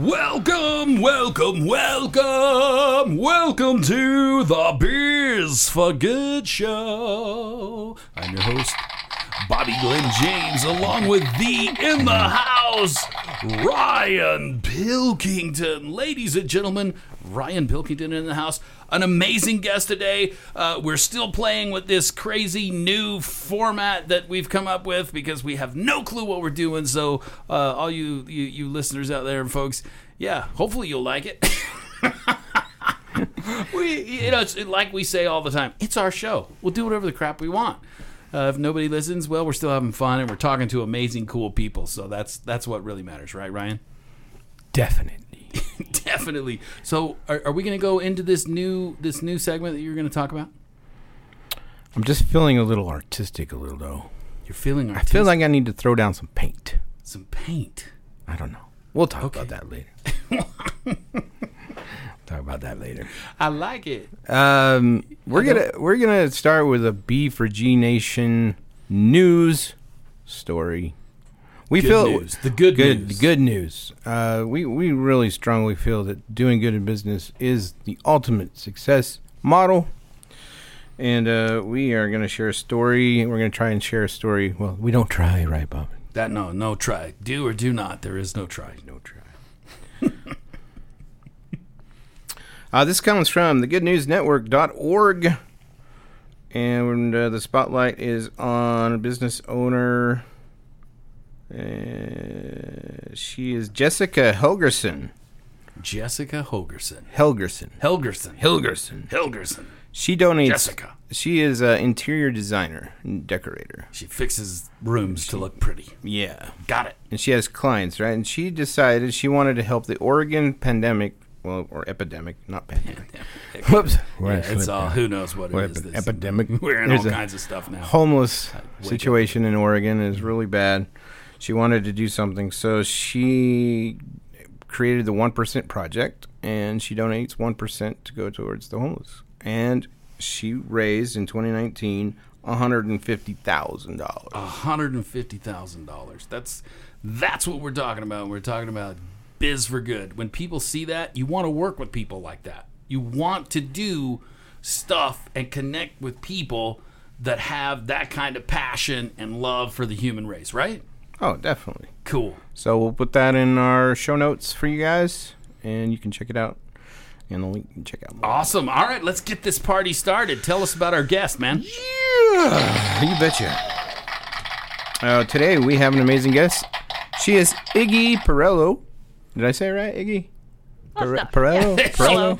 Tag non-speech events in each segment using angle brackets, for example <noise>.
Welcome, welcome, welcome, welcome to the Biz for Good show. I'm your host, Bobby Glenn James, along with the in the house, Ryan Pilkington. Ladies and gentlemen, Ryan Pilkington in the house. An amazing guest today. Uh, we're still playing with this crazy new format that we've come up with because we have no clue what we're doing. So, uh, all you, you you listeners out there and folks, yeah, hopefully you'll like it. <laughs> we, you know, it's like we say all the time. It's our show. We'll do whatever the crap we want. Uh, if nobody listens, well, we're still having fun and we're talking to amazing, cool people. So that's that's what really matters, right, Ryan? Definitely. <laughs> Definitely. So, are, are we going to go into this new this new segment that you're going to talk about? I'm just feeling a little artistic, a little though. You're feeling I artistic. feel like I need to throw down some paint. some paint. I don't know. We'll talk Okay. about that later. <laughs> talk about that later. I like it. Um, we're gonna we're gonna start with a B for G Nation news story. We Good feel news. The good good news. good news. Uh, we we really strongly feel that doing good in business is the ultimate success model. And uh, we are going to share a story. We're going to try and share a story. Well, we don't try, right, Bob? That no, no try. Do or do not. There is no try. No try. <laughs> uh, this comes from the thegoodnewsnetwork.org. And uh, the spotlight is on a business owner. Uh, she is Jessica Helgerson. Jessica Hogerson. Helgerson. Helgerson. Helgerson. Helgerson. She donates. Jessica. She is an interior designer and decorator. She fixes rooms to look pretty. Yeah. Got it. and she has clients, right? And she decided she wanted to help the Oregon pandemic, well, or epidemic, not <laughs> pandemic. Whoops, Yeah, it's all. Who knows what it What is? epi- This- epidemic? <laughs> We're in There's all kinds of stuff now. Homeless wake situation in Oregon is really bad. She wanted to do something, so she created the One Percent Project, and she donates one percent to go towards the homeless. And she raised in 2019 $150,000. hundred and fifty thousand dollars. That's that's what we're talking about. We're talking about biz for good. When people see that, you want to work with people like that. You want to do stuff and connect with people that have that kind of passion and love for the human race, right? Oh, definitely. Cool. So we'll put that in our show notes for you guys, and you can check it out. And the link you can check out. more. Awesome. All right, let's get this party started. Tell us about our guest, man. Yeah, you betcha. Uh, today we have an amazing guest. She is Iggy Perello. Did I say it right, Iggy? Pere- enough. Perello? Yeah. <laughs> Perello?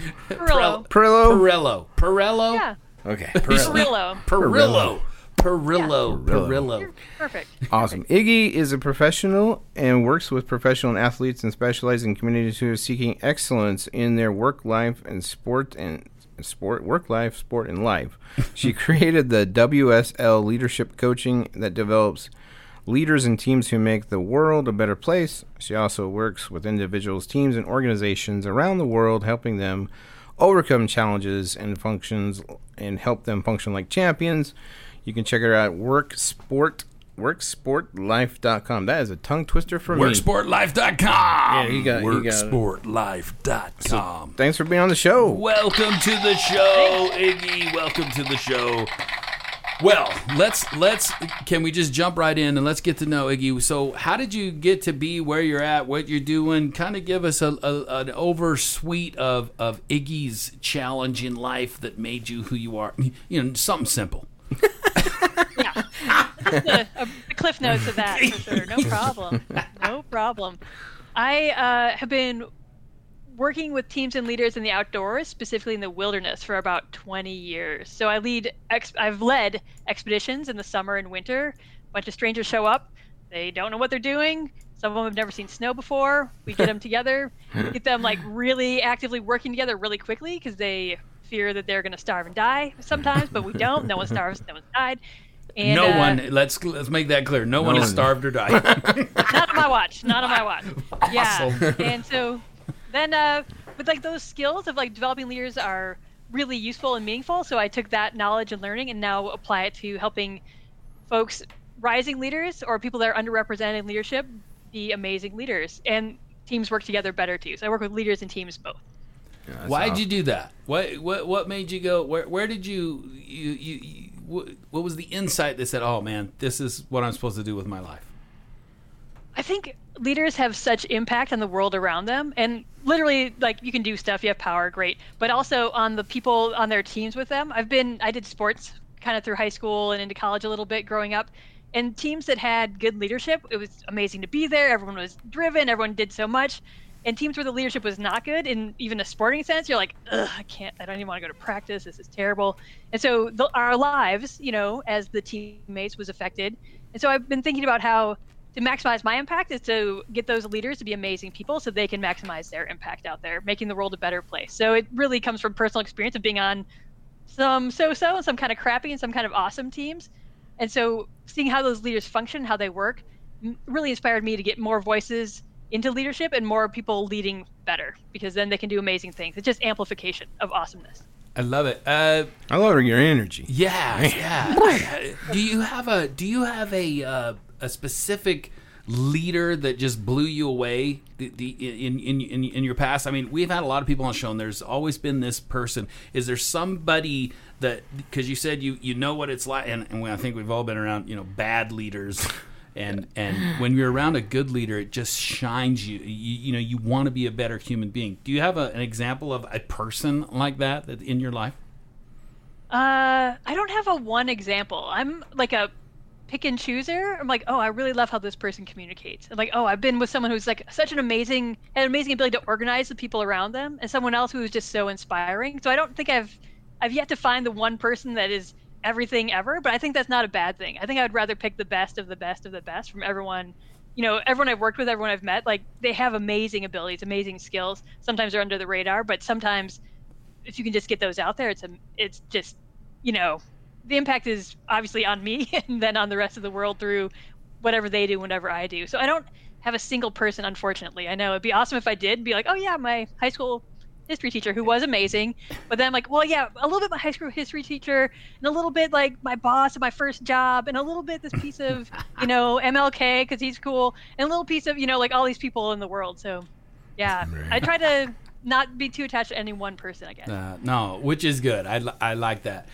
Perillo. Perello? Perello. Perello. Yeah. Okay. <laughs> Perello. Perillo. Perillo. Perillo. Perillo. Perillo. Perfect. Awesome. Iggy is a professional and works with professional athletes and specializes in communities who are seeking excellence in their work life and sport and sport work life, sport and life. She <laughs> created the WSL leadership coaching that develops leaders and teams who make the world a better place. She also works with individuals, teams and organizations around the world helping them overcome challenges and functions and help them function like champions. You can check her out at work sport worksportlife.com. That is a tongue twister for me. Worksportlife.com. Yeah, you got- you got it. Worksportlife.com. Thanks for being on the show. Welcome to the show, Iggy. Welcome to the show. Well, let's let's can we just jump right in and let's get to know Iggy. So, how did you get to be where you're at, what you're doing? Kind of give us a, a an over suite of of Iggy's challenge in life that made you who you are. You know, something simple. <laughs> Yeah. the, the cliff notes of that for sure. No problem. No problem. I uh, have been working with teams and leaders in the outdoors, specifically in the wilderness, for about 20 years. So I lead. Ex- I've led expeditions in the summer and winter. A bunch of strangers show up. They don't know what they're doing. Some of them have never seen snow before. We get them <laughs> together, get them like really actively working together really quickly because they fear that they're going to starve and die sometimes, but we don't. No one <laughs> starves, no one's died. And, no uh, one. Let's let's make that clear. No, one one. is starved or died. <laughs> not on my watch. Not on my watch. Yeah. Awesome. And so then, uh, but like those skills of like developing leaders are really useful and meaningful. So I took that knowledge and learning and now apply it to helping folks, rising leaders or people that are underrepresented in leadership, be amazing leaders. And teams work together better too. So I work with leaders and teams both. Yeah, Why'd awesome. you do that? What what what made you go? Where where did you you you? you what, what was the insight that said, "Oh man, this is what I'm supposed to do with my life"? I think leaders have such impact on the world around them, and literally, like you can do stuff, you have power, great, but also on the people on their teams with them. I've been, I did sports kind of through high school and into college a little bit growing up, and teams that had good leadership, it was amazing to be there. Everyone was driven, everyone did so much. And teams where the leadership was not good, in even a sporting sense, you're like, Ugh, I can't, I don't even want to go to practice. This is terrible. And so the, our lives, you know, as the teammates was affected. And so I've been thinking about how to maximize my impact is to get those leaders to be amazing people so they can maximize their impact out there, making the world a better place. So it really comes from personal experience of being on some so-so and some kind of crappy and some kind of awesome teams. And so seeing how those leaders function, how they work, really inspired me to get more voices into leadership and more people leading better because then they can do amazing things. It's just amplification of awesomeness. I love it. Uh, I love your energy. yeah, yeah. <laughs> do you have a Do you have a uh, a specific leader that just blew you away the, the, in, in in in your past? I mean, we've had a lot of people on the show, and there's always been this person. Is there somebody that because you said you you know what it's like, and, and I think we've all been around you know bad leaders. <laughs> And and when you're around a good leader, it just shines you. You, you know you want to be a better human being. Do you have a, an example of a person like that, that in your life? Uh, I don't have a one example. I'm like a pick and chooser. I'm like, oh, I really love how this person communicates. I'm like, oh, I've been with someone who's like such an amazing, an amazing ability to organize the people around them, and someone else who's just so inspiring. So I don't think I've, I've yet to find the one person that is everything ever. But I think that's not a bad thing. I think I would rather pick the best of the best of the best from everyone. You know, everyone I've worked with, everyone I've met, like they have amazing abilities, amazing skills. Sometimes they're under the radar, but sometimes if you can just get those out there, it's a, it's just, you know, the impact is obviously on me <laughs> and then on the rest of the world through whatever they do, whatever I do. So I don't have a single person, unfortunately. I know it'd be awesome if I did be like, oh yeah, my high school history teacher who was amazing. But then I'm like, well, yeah, a little bit my high school history teacher, and a little bit like my boss at my first job, and a little bit this piece of, you know, <laughs> MLK because he's cool, and a little piece of, you know, like all these people in the world. So, yeah, I try to not be too attached to any one person. I guess. Uh, no, which is good. I, I like that.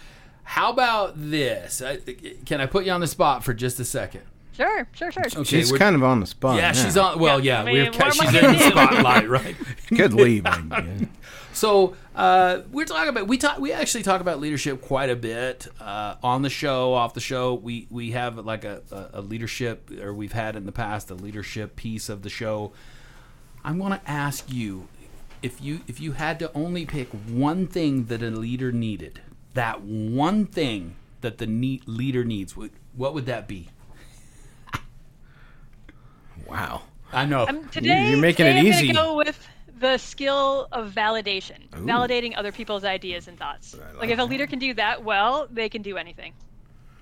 How about this? I, can I put you on the spot for just a second? Sure, sure, sure. Okay, She's kind of on the spot. Yeah, now. she's on. Well, Yeah, yeah, I mean, we're what am I she's in the spotlight, right? Could leave. I. So uh, we're talking about we talk we actually talk about leadership quite a bit uh, on the show, off the show. We we have like a, a, a leadership, or we've had in the past a leadership piece of the show. I want to ask you if you if you had to only pick one thing that a leader needed, that one thing that the ne- leader needs, what, what would that be? Wow. I know. Um, today, you're making today it I'm easy. gonna go with the skill of validation, validating other people's ideas and thoughts. like Like, if a leader can do that well, they can do anything.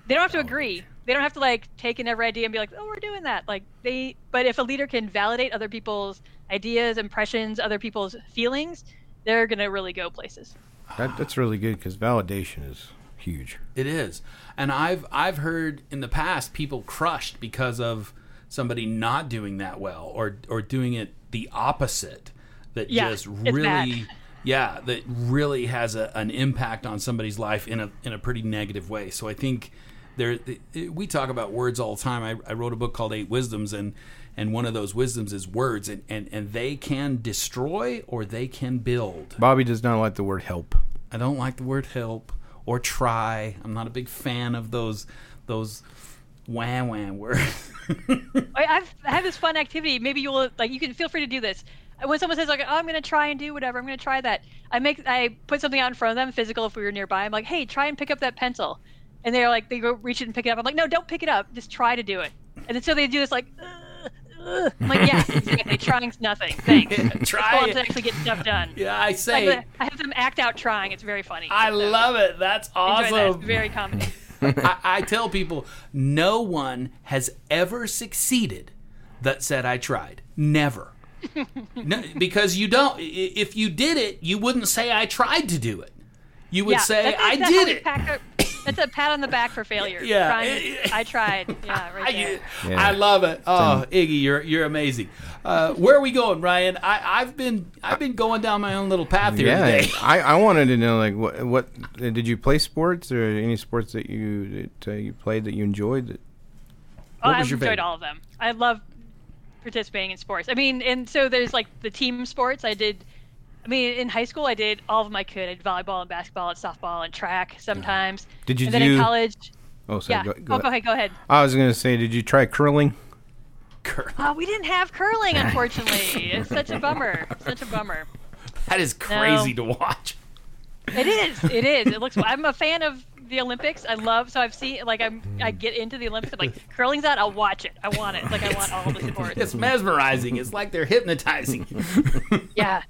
They don't have to agree. They don't have to like take in every idea and be like, "Oh, we're doing that." Like they, but if a leader can validate other people's ideas, impressions, other people's feelings, they're gonna really go places. That, that's really good because validation is huge. It is, and I've I've heard in the past people crushed because of somebody not doing that well or or doing it the opposite. That Yeah, just really, yeah, that really has a, an impact on somebody's life in a in a pretty negative way. So I think there we talk about words all the time. I, I wrote a book called Eight Wisdoms and. And one of those wisdoms is words, and, and, and they can destroy or they can build. Bobby does not like the word help. I don't like the word help or try. I'm not a big fan of those those wah wah words. I, I've I have this fun activity. Maybe you'll like you can feel free to do this. When someone says like, "Oh, I'm gonna try and do whatever," I'm gonna try that. I make I put something out in front of them, physical if we were nearby. I'm like, "Hey, try and pick up that pencil," and they're like, they go reach it and pick it up. I'm like, "No, don't pick it up. Just try to do it." And then so they do this like, "Ugh, Ugh. I'm like, yeah, exactly. <laughs> Trying's nothing. Thanks. It's Try to actually get stuff done. Yeah, I say. have, I have them act out trying. It's very funny. I So, uh, love it. That's enjoy that. It's awesome. very common. <laughs> I, I tell people no one has ever succeeded that said I tried. Never. <laughs> no, because you don't. If you did it, you wouldn't say I tried to do it. You would yeah, say I did it. That's a pat on the back for failure. Yeah. Trying- I tried. <laughs> Yeah, right there. I, Yeah. I love it. Oh, Iggy, you're you're amazing. Uh, where are we going, Ryan? I, I've been I've been going down my own little path here Yeah, today. I, I wanted to know like what what uh, did you play sports or any sports that you that uh, you played that you enjoyed? That, Oh, I enjoyed favorite? all of them. I love participating in sports. I mean, and so there's like the team sports. I did. I mean, in high school, I did all of them I could. I did volleyball and basketball and softball and track sometimes. Did you and then do- in college, oh, sorry. yeah. Go, go, oh, go ahead. Go ahead. I was gonna say, did you try curling? Uh, we didn't have curling, <laughs> unfortunately. it's such a bummer. Such a bummer. That is crazy to watch. It is. It is. It looks. I'm a fan of the Olympics. I love. So I've seen. Like I'm. I get into the Olympics. I'm like curling's out. I'll watch it. I want it. Like I want all the <laughs> sports. It's mesmerizing. It's like they're hypnotizing you. Yeah.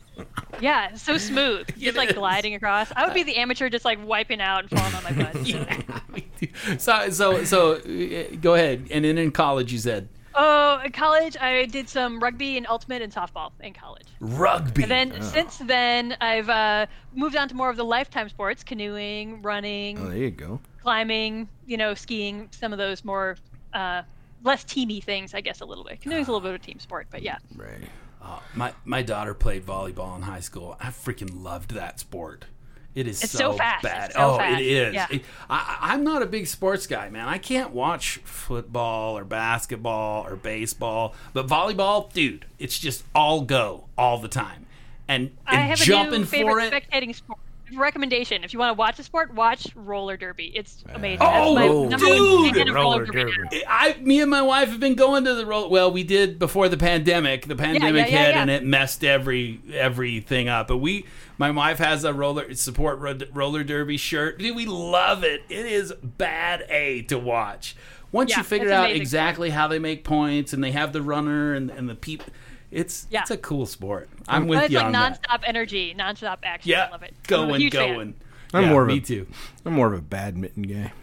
Yeah. So smooth. <laughs> It Just like is. gliding across. I would be the amateur, just like wiping out and falling on my butt. <laughs> yeah, me too. So so so uh, go ahead. And then in college, you said Oh, in college, I did some rugby and ultimate and softball in college. rugby. And then since then, I've uh, moved on to more of the lifetime sports: canoeing, running, Oh, there you go. climbing, you know, skiing, some of those more uh, less teamy things, I guess, a little bit. Canoeing's a little bit of a team sport, but yeah. Right. Oh, my my daughter played volleyball in high school. I freaking loved that sport. It is It's so fast. bad. So oh, fast. it is. Yeah. It- I, I'm not a big sports guy, man. I can't watch football or basketball or baseball, but volleyball, dude, it's just all go all the time, and, and I have jumping for it. spectating sport. Recommendation: If you want to watch a sport, watch roller derby. It's amazing. Oh, That's my dude! number one Roller roller derby. derby. I, me and my wife have been going to the roller. Well, we did before the pandemic. The pandemic yeah, hit, yeah. and it messed every everything up. But we, my wife has a roller support ro- roller derby shirt. Dude, we love it. It is bad a to watch. Once Yeah, you figure out exactly how they make points, and they have the runner and, and the people, it's Yeah. it's a cool sport. I'm But with it's you like on that. nonstop energy, nonstop action. Yeah, I love it. I'm going, fan. going. I'm Yeah, more of me a- too. I'm more of a badminton guy.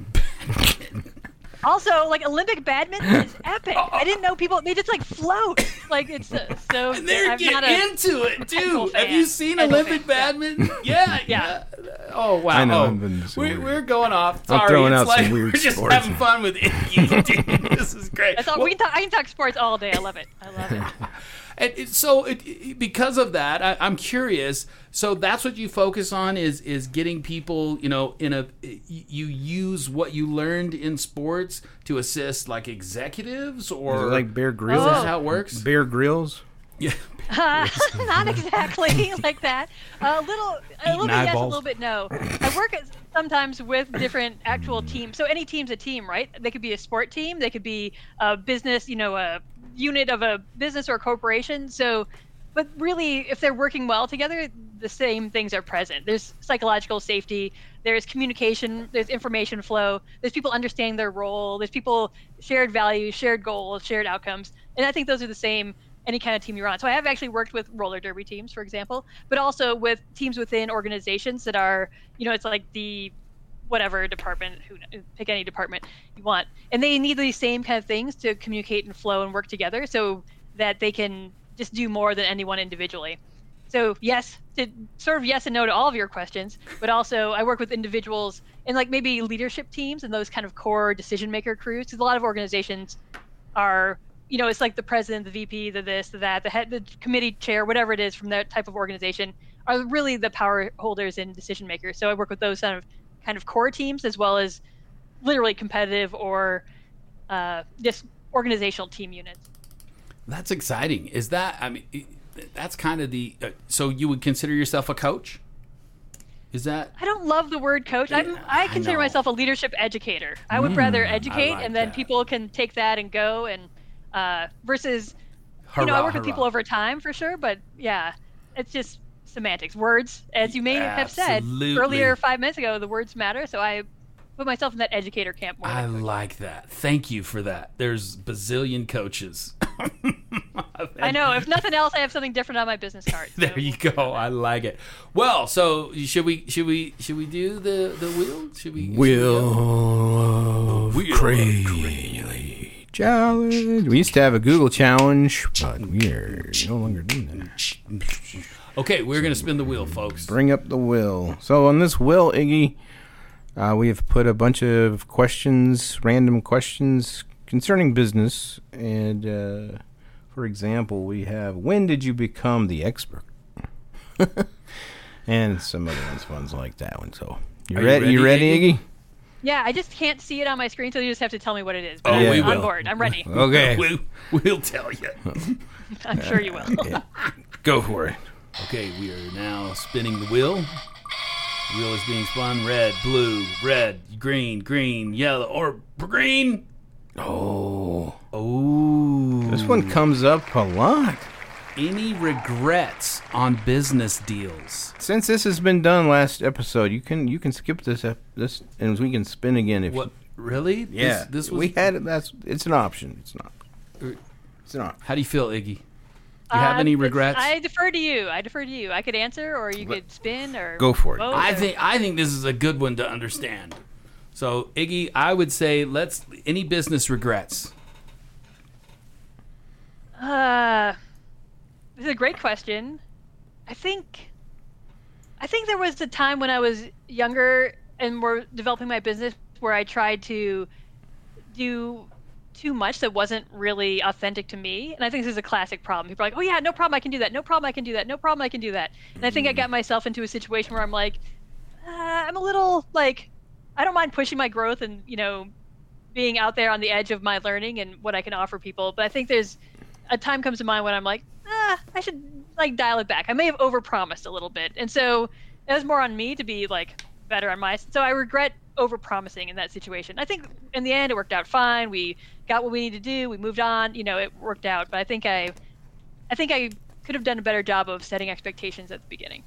<laughs> Also, like Olympic badminton is epic. I didn't know people they just like float. Like it's uh, so. And <laughs> they're I'm getting not a, into it <laughs> too. Have you seen Casual Olympic fan, badminton? Yeah, Yeah. Oh wow! I know, Oh, I've been so we're, we're going off. I'm Sorry, throwing it's out some like weird we're just sports. having fun with you, dude. This is great. That's all, Well, we can talk, I can talk sports all day. I love it. I love it. And so it, it- because of that, I, I'm curious. So that's what you focus on is is getting people, you know, in a you use what you learned in sports to assist like executives or Is it like Bear Grylls. Is Grylls? that how it works? Bear Grylls? Yeah. <laughs> Uh, <laughs> not exactly <laughs> like that. A little, a little bit yes, a little bit no. I work as- sometimes with different actual teams. So any team's a team, right? They could be a sport team. They could be a business, you know, a unit of a business or a corporation. So, but really, if they're working well together, the same things are present. There's psychological safety. There's communication. There's information flow. There's people understanding their role. There's people shared values, shared goals, shared outcomes. And I think those are the same any kind of team you're on. So I have actually worked with roller derby teams, for example, but also with teams within organizations that are, you know, it's like the whatever department, who pick any department you want, and they need these same kind of things to communicate and flow and work together, so that they can just do more than anyone individually. So yes, to sort of yes and no to all of your questions, but also I work with individuals and like maybe leadership teams and those kind of core decision maker crews. Because a lot of organizations are you know, it's like the president, the VP, the this, the that, the head, the committee chair, whatever it is from that type of organization, are really the power holders and decision makers. So I work with those kind of kind of core teams as well as literally competitive or uh, just organizational team units. That's exciting. Is that? I mean, that's kind of the. Uh, so you would consider yourself a coach? Is that? I don't love the word coach. I'm, I I consider know. myself a leadership educator. I would rather educate, like and then that. people can take that and go. And uh, versus, you know, I Hurrah, work with people over time for sure. But yeah, it's just semantics. Words, as you may have said Absolutely. earlier five minutes ago, the words matter. So I put myself in that educator camp more. I like that. Thank you for that. There's bazillion coaches. <laughs> I know. If nothing else, I have something different on my business card. <laughs> so There you go. I like it. Well, so should we should we should we do the the wheel? Should we? Wheel of Wheel of Crazy Challenge. We used to have a Google challenge, but we're no longer doing that. Okay, we're gonna spin the wheel, folks. Bring up the will. So on this will, Iggy, uh, we have put a bunch of questions, random questions concerning business. And uh, for example, we have when did you become the expert? <laughs> and some other ones, ones like that one. So you Are you ready? You ready, ready, Iggy? Yeah, I just can't see it on my screen, so you just have to tell me what it is. But Oh, I'm we on will. board. I'm ready. <laughs> Okay, We, we'll tell you. <laughs> I'm sure you will. <laughs> go for it. Okay, we are now spinning the wheel. The wheel is being spun. Red, blue, red, green, green, yellow, or green. Oh, Oh, this one comes up a lot. Any regrets on business deals? Since this has been done last episode, you can you can skip this ep- this and we can spin again if What? Really? Yeah, This, this was. we had it. That's it's an option. It's not. Uh, It's not. How do you feel, Iggy? Do you have Uh, any regrets? I defer to you. I defer to you. I could answer, or you could spin, or Go for it. both, I or- think I think this is a good one to understand. So Iggy, I would say let's any business regrets. Uh, this is a great question. I think, I think there was a time when I was younger and were developing my business where I tried to do too much that wasn't really authentic to me. And I think this is a classic problem. People are like, "Oh yeah, no problem, I can do that. No problem, I can do that. No problem, I can do that." And I think I got myself into a situation where I'm like, uh, I'm a little like, I don't mind pushing my growth and you know, being out there on the edge of my learning and what I can offer people. But I think there's a time comes to mind when I'm like, ah, I should like dial it back. I may have overpromised a little bit, and so it was more on me to be like better on my. So I regret overpromising in that situation. I think in the end it worked out fine. We got what we needed to do. We moved on. You know, it worked out. But I think I, I think I could have done a better job of setting expectations at the beginning.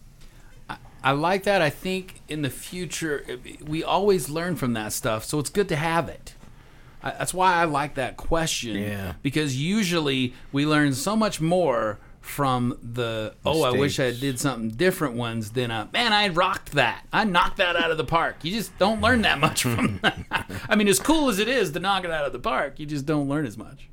I like that. I think in the future we always learn from that stuff, so it's good to have it. I, that's why I like that question. Yeah. Because usually we learn so much more from the oh I wish I did something different ones than a man I rocked that I knocked that out of the park. You just don't learn that much from <laughs> that. I mean as cool as it is to knock it out of the park, you just don't learn as much.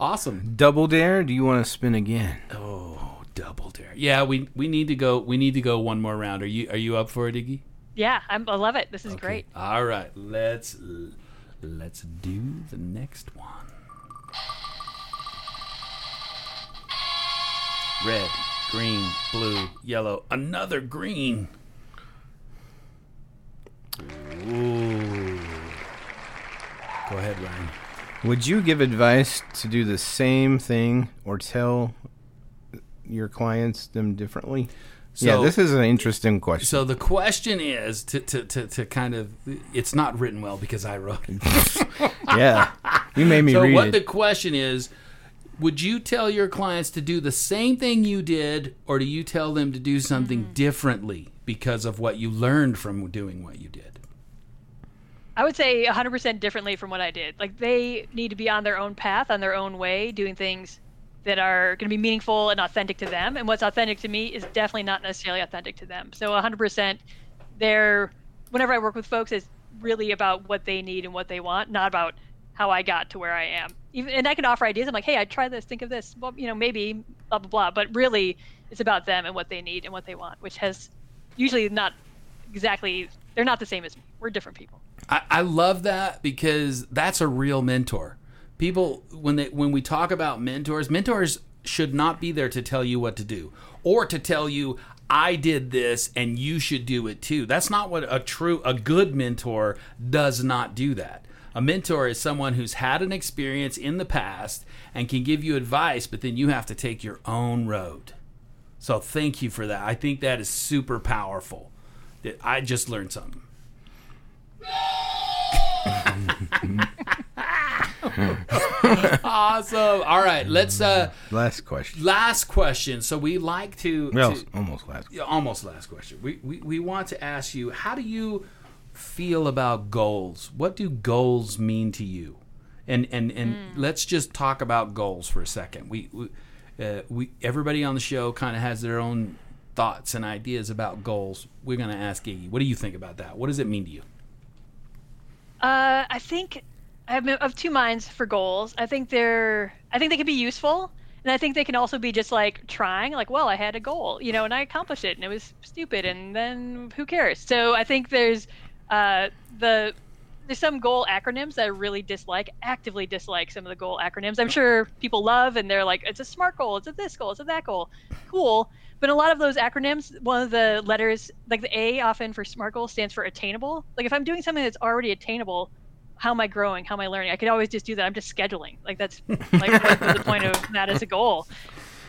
Awesome. Double dare? Do you want to spin again? Oh, double dare. Yeah, we we need to go we need to go one more round. Are you are you up for it, Iggy? Yeah, I'm, I love it. This is great. All right, let's let's do the next one. Red, green, blue, yellow. Another green. Ooh. Go ahead, Ryan. Would you give advice to do the same thing or tell your clients them differently? Yeah, this is an interesting question. So the question is to, to, to, to kind of it's not written well because I wrote it. <laughs> yeah, you made me so read what it. the question is would you tell your clients to do the same thing you did or do you tell them to do something mm. differently because of what you learned from doing what you did I would say 100% differently from what I did. Like they need to be on their own path, on their own way, doing things that are going to be meaningful and authentic to them. And what's authentic to me is definitely not necessarily authentic to them. So 100%, they're whenever I work with folks, it's really about what they need and what they want, not about how I got to where I am. Even and I can offer ideas. I'm like, hey, I try this, think of this. Well, you know, maybe blah blah blah. But really, it's about them and what they need and what they want, which has usually not exactly. They're not the same as me. We're different people. I, I love that because that's a real mentor people when they when we talk about mentors mentors should not be there to tell you what to do or to tell you I did this and you should do it too. That's not what a true a good mentor does not do that. A mentor is someone who's had an experience in the past and can give you advice, but then you have to take your own road. So thank you for that. I think that is super powerful. That I just learned something. <laughs> <laughs> awesome. All right, let's uh Last question. last question. So we like to, Well, to- almost last. yeah, almost last question. We, we we want to ask you how do you feel about goals? What do goals mean to you? And and and let's just talk about goals for a second. We we, uh, we everybody on the show kind of has their own thoughts and ideas about goals. We're going to ask Iggy. What do you think about that? What does it mean to you? Uh, I think I have of two minds for goals. I think they're I think they can be useful, and I think they can also be just like trying, like, well, I had a goal, you know, and I accomplished it, and it was stupid, and then who cares? So I think there's uh, the there's some goal acronyms that I really dislike, actively dislike some of the goal acronyms. I'm sure people love, and they're like, it's a SMART goal, it's a this goal, it's a that goal, cool. But a lot of those acronyms, one of the letters, like the A, often for SMART goal stands for attainable. Like if I'm doing something that's already attainable, how am I growing? How am I learning? I could always just do that. I'm just scheduling. Like that's <laughs> like the point of that as a goal.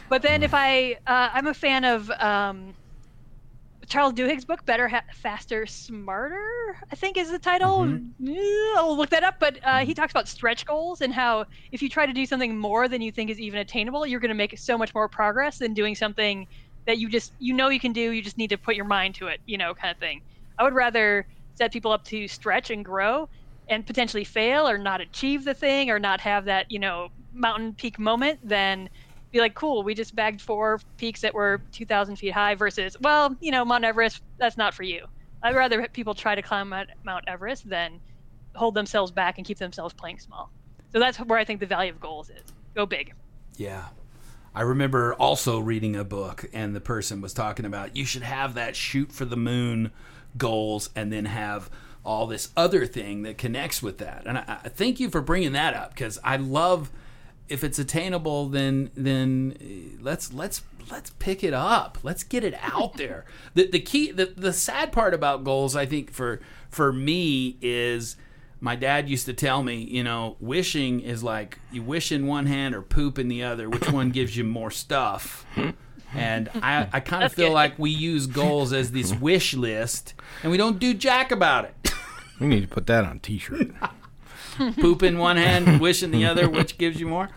But then if I, uh, I'm a fan of um, Charles Duhigg's book, Better, ha- Faster, Smarter. I think is the title. Mm, I'll look that up. But uh, he talks about stretch goals and how if you try to do something more than you think is even attainable, you're going to make so much more progress than doing something that you just you know you can do. You just need to put your mind to it, you know, kind of thing. I would rather set people up to stretch and grow and potentially fail or not achieve the thing or not have that you know mountain peak moment then be like cool we just bagged four peaks that were 2000 feet high versus well you know mount everest that's not for you. I'd rather people try to climb Mount- mount everest than hold themselves back and keep themselves playing small. So that's where i think the value of goals is. Go big. Yeah. I remember also reading a book, and the person was talking about you should have that shoot for the moon goals and then have all this other thing that connects with that. And I, I thank you for bringing that up because I love if it's attainable, then then uh, let's let's let's pick it up. Let's get it out <laughs> there. The the key the the sad part about goals, I think for for me is my dad used to tell me, you know, wishing is like you wish in one hand or poop in the other. Which one gives you more stuff? And <laughs> I, I kind of feel good. like we use goals as this <laughs> wish list, and we don't do jack about it. We need to put that on t shirt. <laughs> poop in one hand, wish in the other, which gives you more?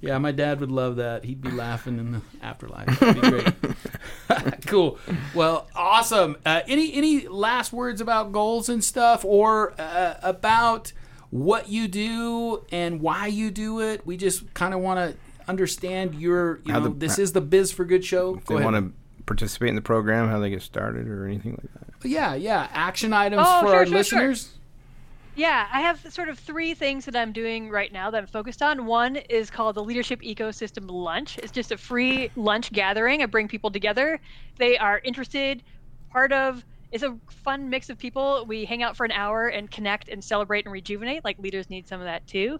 Yeah, my dad would love that. He'd be laughing in the afterlife. That'd be great. cool. Well, awesome. Uh, any any last words about goals and stuff, or uh, about what you do and why you do it? We just kind of want to understand your. You How know, the- this is the Biz for Good show. If they want to participate in the program, how they get started, or anything like that. Yeah, yeah. Action items Oh, for sure, our sure, sure. listeners. Yeah, I have sort of three things that I'm doing right now that I'm focused on. One is called the Leadership Ecosystem Lunch. It's just a free lunch gathering. I bring people together. They are interested, part of. It's a fun mix of people. We hang out for an hour and connect and celebrate and rejuvenate. Like leaders need some of that too.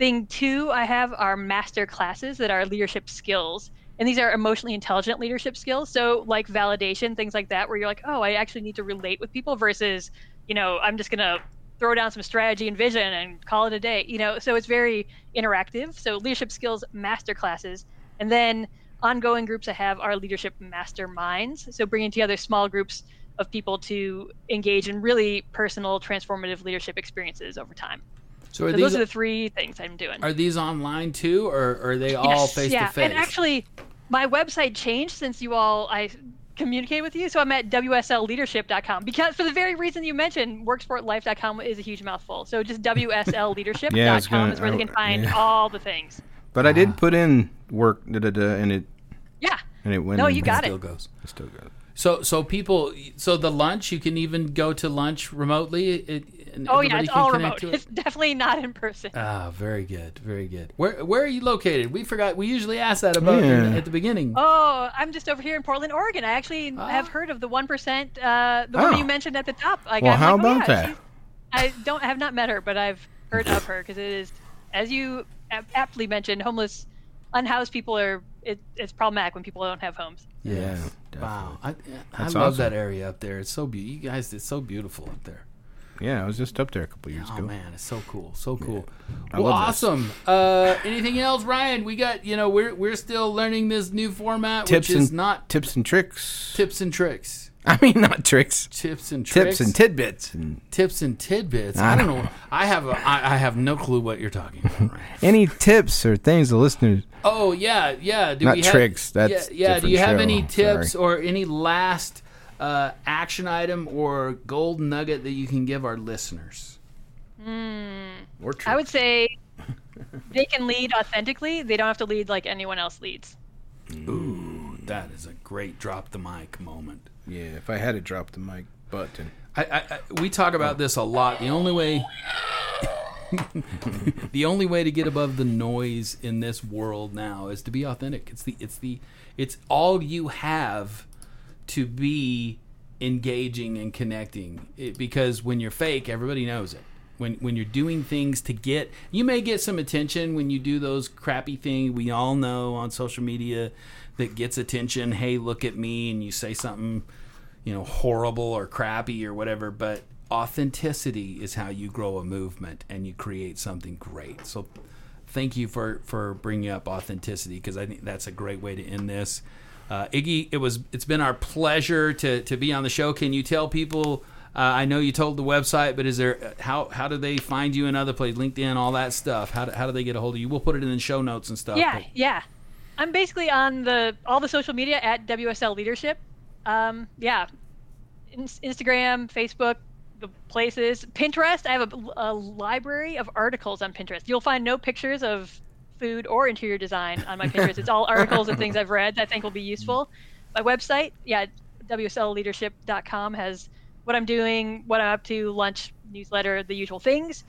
Thing two, I have our master classes that are leadership skills. And these are emotionally intelligent leadership skills. So, like validation, things like that, where you're like, oh, I actually need to relate with people versus, you know, I'm just going to throw down some strategy and vision and call it a day. You know, so it's very interactive. So, leadership skills master classes. And then ongoing groups I have are leadership masterminds. So, bringing together small groups of people to engage in really personal, transformative leadership experiences over time. So are So these those are the three things I'm doing. are these online too, or are they all Yes, face yeah. to face? And actually, my website changed since you all I communicate with you. So I'm at wslleadership.com because for the very reason you mentioned, worksportlife.com is a huge mouthful. So just wslleadership.com <laughs> Yeah, gonna- is where they can find yeah. all the things. But I did ah. put in work, da, da, da, and it Yeah. and it went. No, you got it. still it. goes. It's still goes. So so people so the lunch you can even go to lunch remotely. It, and Oh yeah, it's all remote. to It's definitely not in person. Ah, very good, very good. Where where are you located? We forgot. We usually ask that about Yeah. at the beginning. Oh, I'm just over here in Portland, Oregon. I actually have heard of the one percent, uh, the Oh. one you mentioned at the top. Like, Well, I'm how like, oh, about yeah, that? I don't I have not met her, but I've heard of her because it is, as you aptly mentioned, homeless, unhoused people are it, it's problematic when people don't have homes. Yeah. Wow, I, I love awesome. that area up there. It's so beautiful. You guys, it's so beautiful up there. Yeah, I was just up there a couple years Oh ago. Oh man, it's so cool, so cool. I well, awesome. Uh, anything else, Ryan? We got you know we're we're still learning this new format, Tips which is and not tips and tricks. tips and tricks. I mean, not tricks. Tips and tricks. Tips and tidbits and tips and tidbits. I don't know. I have a, I, I have no clue what you're talking about. <laughs> Any tips or things the listeners. Oh yeah, yeah. Do Not we have, tricks, that's yeah. yeah. Do you have show. any tips Sorry. or any last uh, action item or gold nugget that you can give our listeners? Or I would say <laughs> they can lead authentically. They don't have to lead like anyone else leads. Ooh, that is a great drop the mic moment. Yeah, if I had to drop the mic button. I, I, I, we talk about this a lot. The only way, <laughs> the only way to get above the noise in this world now is to be authentic. It's the, it's the, it's all you have to be engaging and connecting. It, because when you're fake, everybody knows it. When when you're doing things to get, you may get some attention when you do those crappy things. We all know on social media that gets attention. Hey, look at me, and you say something you know horrible or crappy or whatever but authenticity is how you grow a movement and you create something great so thank you for for bringing up authenticity because i think that's a great way to end this uh, iggy it was it's been our pleasure to to be on the show can you tell people uh, I know you told the website, but is there how how do they find you in other places, LinkedIn, all that stuff? How do, how do they get a hold of you? We'll put it in the show notes and stuff. Yeah, but- yeah. I'm basically on the all the social media at WSL Leadership. Um, yeah, In- Instagram, Facebook, the places. Pinterest. I have a, a library of articles on Pinterest. You'll find no pictures of food or interior design on my Pinterest. it's all articles and things I've read that I think will be useful. My website, yeah, WSLLeadership.com has what I'm doing, what I'm up to, lunch, newsletter, the usual things,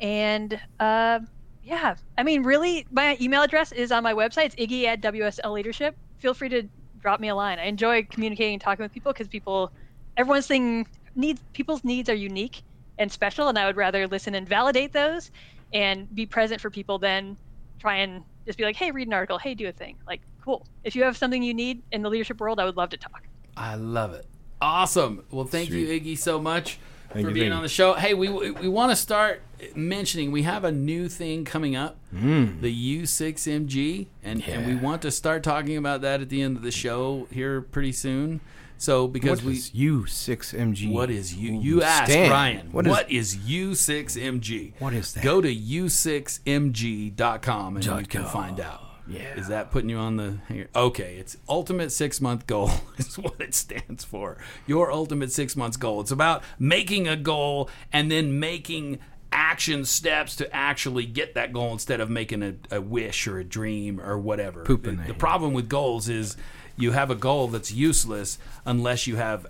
and. Uh, yeah, I mean, really, my email address is on my website. It's iggy at WSL Leadership. Feel free to drop me a line. I enjoy communicating and talking with people because people, everyone's thing needs, people's needs are unique and special, and I would rather listen and validate those and be present for people than try and just be like, hey, read an article, hey, do a thing. Like, cool. If you have something you need in the leadership world, I would love to talk. I love it. Awesome. Well, thank you, Iggy, so much Thank for you, being thank on the show. Hey, we we want to start mentioning we have a new thing coming up, Hmm. the U6MG, and and we want to start talking about that at the end of the show here pretty soon. So because What we is U6MG? what is you? You asked Stan, Ryan. What what is, is, U6MG? What is that? Go to u6mg.com and you can com. find out. Yeah. Is that putting you on the? Okay, it's ultimate six month goal <laughs> is what it stands for. Your ultimate six months goal. It's about making a goal and then making action steps to actually get that goal instead of making a, a wish or a dream or whatever. Poop in the, the the problem with goals is you have a goal that's useless unless you have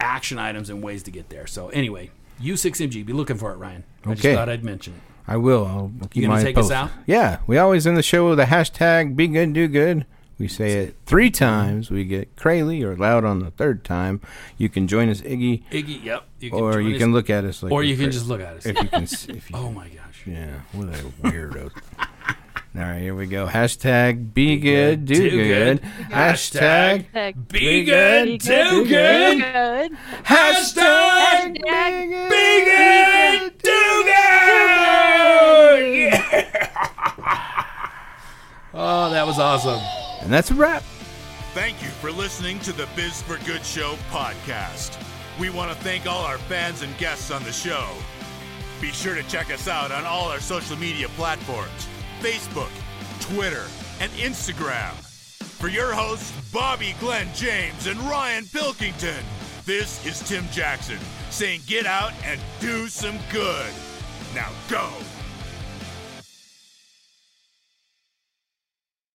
action items and ways to get there. So anyway, U6MG, be looking for it, Ryan. I just Okay. thought I'd mention it. I will. I'll keep gonna mine take us out? Yeah, we always end the show with a hashtag Be Good Do Good. We say it three times. We get crazy or loud on the third time. You can join us, Iggy, Iggy, yep. You or join you us- can look at us like. or you can just look at us. If you can. s- If you, <laughs> Oh my gosh. yeah, what a weirdo. <laughs> All right, here we go. Hashtag Be Good Do Good. Hashtag Hashtag Be good, Be do Do good. good. Hashtag Hashtag Be good, do good. Yeah. <laughs> Oh, that was awesome. and that's a wrap. Thank you for listening to the Biz for Good Show podcast. We want to thank all our fans and guests on the show. Be sure to check us out on all our social media platforms Facebook, Twitter, and Instagram. For your hosts, Bobby Glenn James and Ryan Pilkington, this is Tim Jackson saying get out and do some good. Now go